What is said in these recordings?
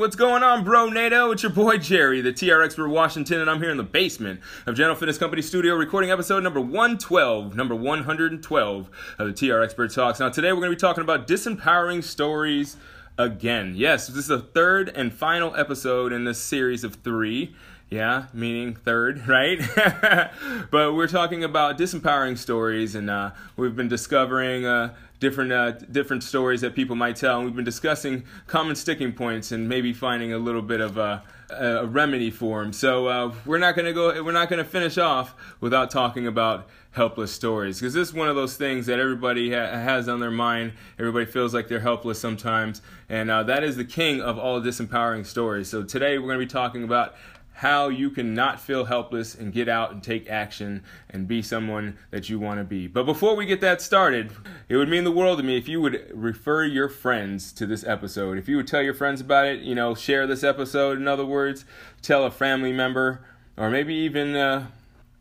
what's going on, bro? NATO, it's your boy Jerry, the TRX for Washington, and I'm here in the basement of General Fitness Company Studio recording episode number 112, number 112 of the TR Expert Talks. Now, today we're going to be talking about disempowering stories again. Yes, this is the third and final episode in this series of three. Yeah, meaning third, right? but we're talking about disempowering stories, and uh, we've been discovering uh, different uh, different stories that people might tell, and we've been discussing common sticking points and maybe finding a little bit of a, a remedy for them. So uh, we're not gonna go. We're not gonna finish off without talking about helpless stories because this is one of those things that everybody ha- has on their mind. Everybody feels like they're helpless sometimes, and uh, that is the king of all disempowering stories. So today we're gonna be talking about how you can not feel helpless and get out and take action and be someone that you want to be. But before we get that started, it would mean the world to me if you would refer your friends to this episode. If you would tell your friends about it, you know, share this episode, in other words, tell a family member, or maybe even uh,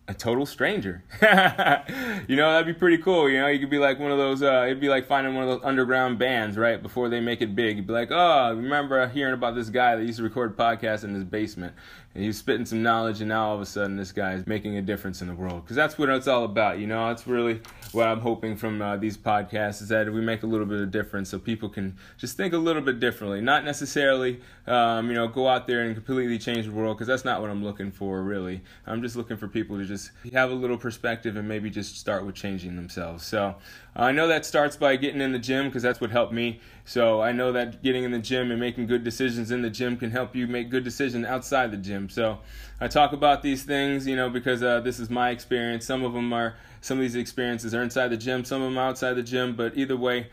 a total stranger. you know, that'd be pretty cool. You know, you could be like one of those, uh, it'd be like finding one of those underground bands, right? Before they make it big. You'd be like, oh, remember hearing about this guy that used to record podcasts in his basement. And he's spitting some knowledge, and now all of a sudden this guy is making a difference in the world. Because that's what it's all about, you know? That's really what I'm hoping from uh, these podcasts is that we make a little bit of difference so people can just think a little bit differently. Not necessarily, um, you know, go out there and completely change the world, because that's not what I'm looking for, really. I'm just looking for people to just have a little perspective and maybe just start with changing themselves. So uh, I know that starts by getting in the gym, because that's what helped me. So I know that getting in the gym and making good decisions in the gym can help you make good decisions outside the gym. So I talk about these things, you know, because uh, this is my experience. Some of them are, some of these experiences are inside the gym, some of them outside the gym. But either way,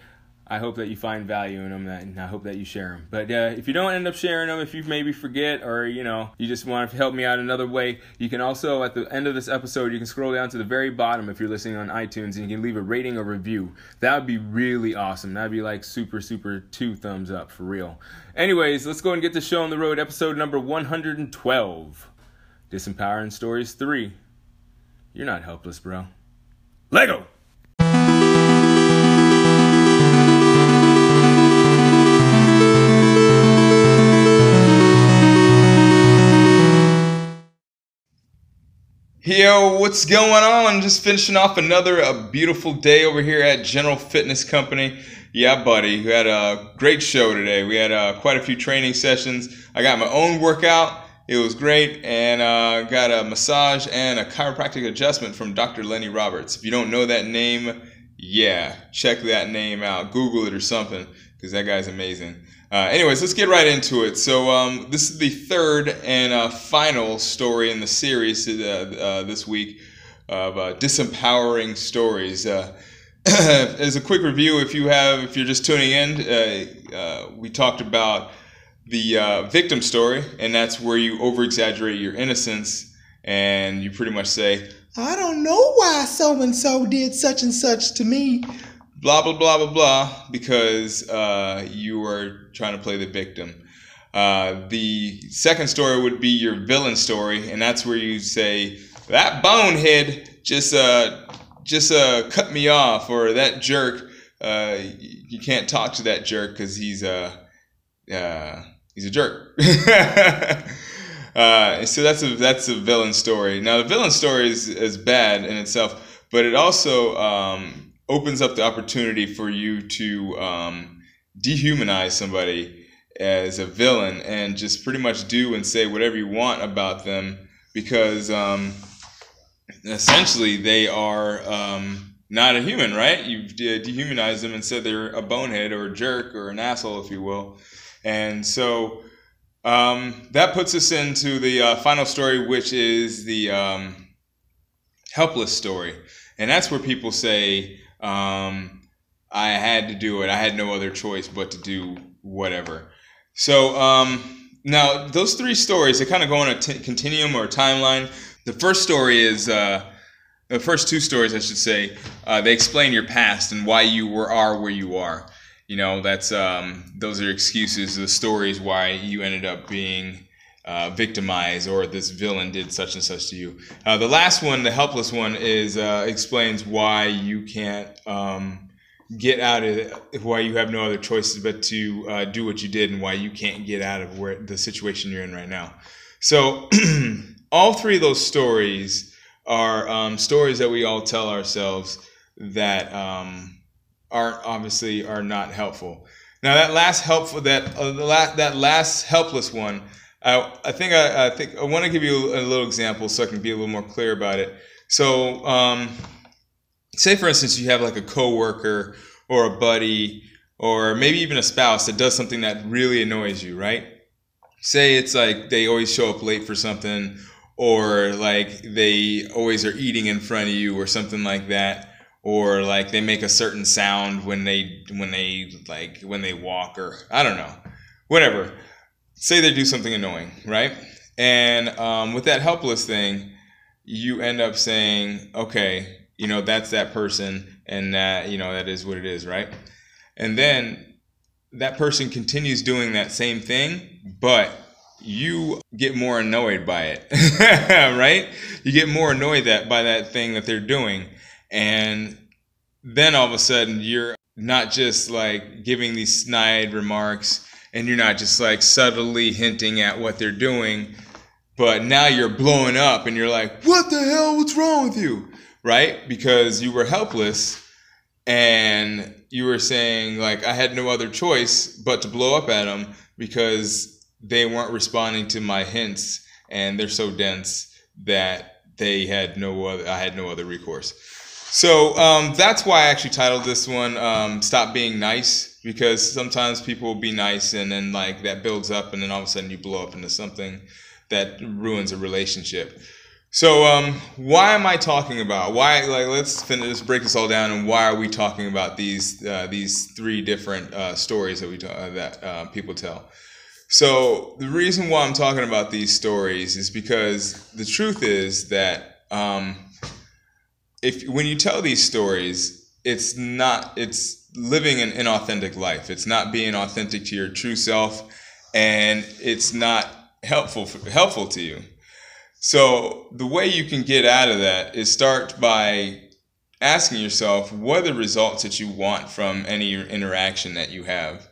I hope that you find value in them, and I hope that you share them. But uh, if you don't end up sharing them, if you maybe forget, or you know, you just want to help me out another way, you can also at the end of this episode, you can scroll down to the very bottom if you're listening on iTunes, and you can leave a rating or review. That would be really awesome. That'd be like super, super two thumbs up for real. Anyways, let's go and get the show on the road. Episode number 112, Disempowering Stories Three. You're not helpless, bro. Lego. Yo, what's going on? Just finishing off another a beautiful day over here at General Fitness Company. Yeah, buddy, we had a great show today. We had uh, quite a few training sessions. I got my own workout. It was great, and uh, got a massage and a chiropractic adjustment from Dr. Lenny Roberts. If you don't know that name, yeah, check that name out. Google it or something, because that guy's amazing. Uh, anyways, let's get right into it. So, um, this is the third and uh, final story in the series uh, uh this week of uh, disempowering stories. Uh, as a quick review, if you have, if you're just tuning in, we talked about the victim story, and that's where you over exaggerate your innocence and you pretty much say, I don't know why so and so did such and such to me blah blah blah blah blah because uh, you are trying to play the victim. Uh, the second story would be your villain story, and that's where you say that bonehead just uh just uh cut me off, or that jerk. Uh, you can't talk to that jerk because he's a uh, he's a jerk. uh, so that's a that's a villain story. Now the villain story is, is bad in itself, but it also um, opens up the opportunity for you to um, dehumanize somebody as a villain and just pretty much do and say whatever you want about them because um, essentially they are um, not a human, right? You've dehumanized them and said they're a bonehead or a jerk or an asshole, if you will. And so um, that puts us into the uh, final story, which is the um, helpless story. And that's where people say, um, I had to do it. I had no other choice but to do whatever. So um, now those three stories, they kind of go on a t- continuum or a timeline. The first story is uh, the first two stories, I should say. Uh, they explain your past and why you were are where you are. You know, that's um, those are excuses, the stories why you ended up being uh, victimized or this villain did such and such to you. Uh, the last one, the helpless one, is uh, explains why you can't um, get out of why you have no other choices but to uh, do what you did, and why you can't get out of where the situation you're in right now. So, all three of those stories are um, stories that we all tell ourselves that um, are obviously are not helpful. Now, that last helpful that uh, last that last helpless one, I, I think I, I think I want to give you a, little example so I can be a little more clear about it. So. Um, say for instance you have like a coworker or a buddy or maybe even a spouse that does something that really annoys you, right? Say it's like they always show up late for something or like they always are eating in front of you or something like that or like they make a certain sound when they when they like when they walk or I don't know. Whatever. Say they do something annoying, right? And um, with that helpless thing, you end up saying, okay, you know that's that person and that you know that is what it is right? And then that person continues doing that same thing but you get more annoyed by it right? You get more annoyed that by that thing that they're doing. And then all of a sudden you're not just like giving these snide remarks and you're not just like subtly hinting at what they're doing but now you're blowing up and you're like what the hell what's wrong with you right? Because you were helpless and you were saying, like, I had no other choice but to blow up at them because they weren't responding to my hints and they're so dense that they had no other, I had no other recourse. So um, that's why I actually titled this one um, "Stop Being Nice" because sometimes people will be nice and then like that builds up and then all of a sudden you blow up into something that ruins a relationship. So, um, why am I talking about why? Like, let's finish, let's break this all down, and why are we talking about these uh, these three different uh, stories that we talk, uh, that uh, people tell? So, the reason why I'm talking about these stories is because the truth is that um, if when you tell these stories, it's not it's living an inauthentic life. It's not being authentic to your true self, and it's not helpful helpful to you. So the way you can get out of that is start by asking yourself what are the results that you want from any interaction that you have,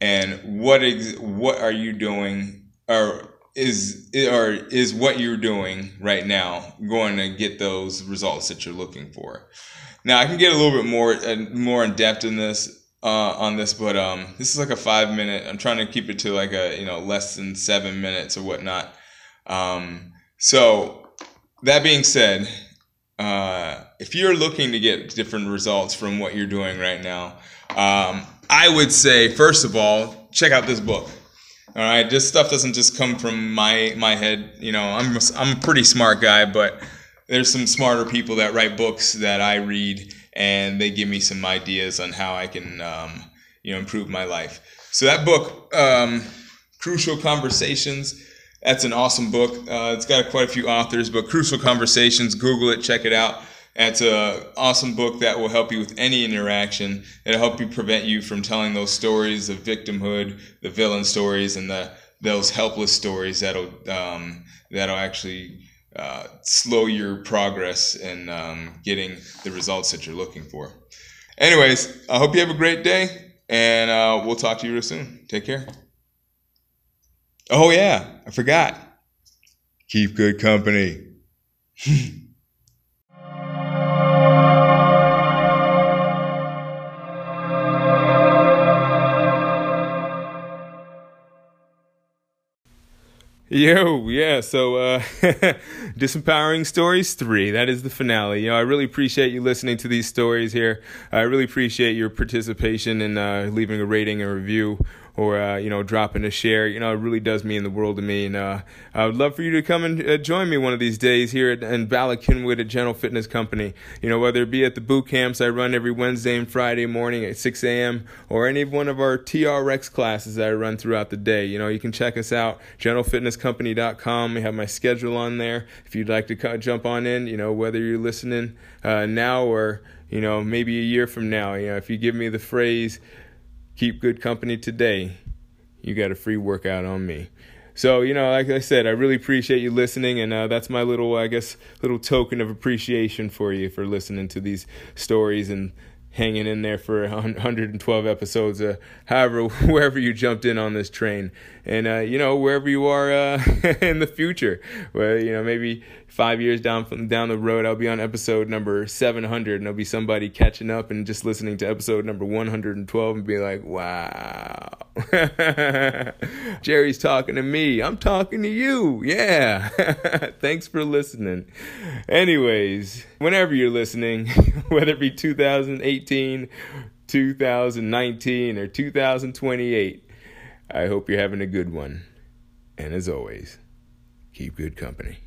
and what ex- what are you doing or is or is what you're doing right now going to get those results that you're looking for. Now I can get a little bit more uh, more in depth in this uh, on this, but um, this is like a five minute. I'm trying to keep it to like a you know less than seven minutes or whatnot. Um, so, that being said, uh, if you're looking to get different results from what you're doing right now, um, I would say, first of all, check out this book. All right, this stuff doesn't just come from my my head. You know, I'm I'm a pretty smart guy, but there's some smarter people that write books that I read, and they give me some ideas on how I can, um, you know, improve my life. So that book, um, Crucial Conversations that's an awesome book. Uh, it's got quite a few authors, but Crucial Conversations, Google it, check it out. It's an awesome book that will help you with any interaction. It'll help you prevent you from telling those stories of victimhood, the villain stories, and the those helpless stories that'll um, that'll actually uh, slow your progress in um, getting the results that you're looking for. Anyways, I hope you have a great day, and uh, we'll talk to you real soon. Take care. Oh, yeah, I forgot. Keep good company. Yo, yeah, so uh Disempowering Stories 3. That is the finale. You know, I really appreciate you listening to these stories here. I really appreciate your participation and uh, leaving a rating and review or uh, you know dropping a share. You know, it really does mean the world to me. And uh, I would love for you to come and uh, join me one of these days here at, in Bala Cynwyd at General Fitness Company. You know, whether it be at the boot camps I run every Wednesday and Friday morning at 6 a.m. or any one of our TRX classes that I run throughout the day. You know, you can check us out generalfitnesscompany.com. We have my schedule on there if you'd like to jump on in. You know, whether you're listening uh, now or you know maybe a year from now. You know, if you give me the phrase keep good company today, you got a free workout on me. So, you know, like I said, I really appreciate you listening, and uh, that's my little, I guess, little token of appreciation for you for listening to these stories and hanging in there for 112 episodes, uh, however, wherever you jumped in on this train. And, uh, you know, wherever you are uh, in the future, where, you know, maybe five years down from, down the road, I'll be on episode number 700 and there'll be somebody catching up and just listening to episode number 112 and be like, wow, Jerry's talking to me. I'm talking to you. Yeah. Thanks for listening. Anyways, whenever you're listening, whether it be 2018, 2019, or 2028, I hope you're having a good one. And as always, keep good company.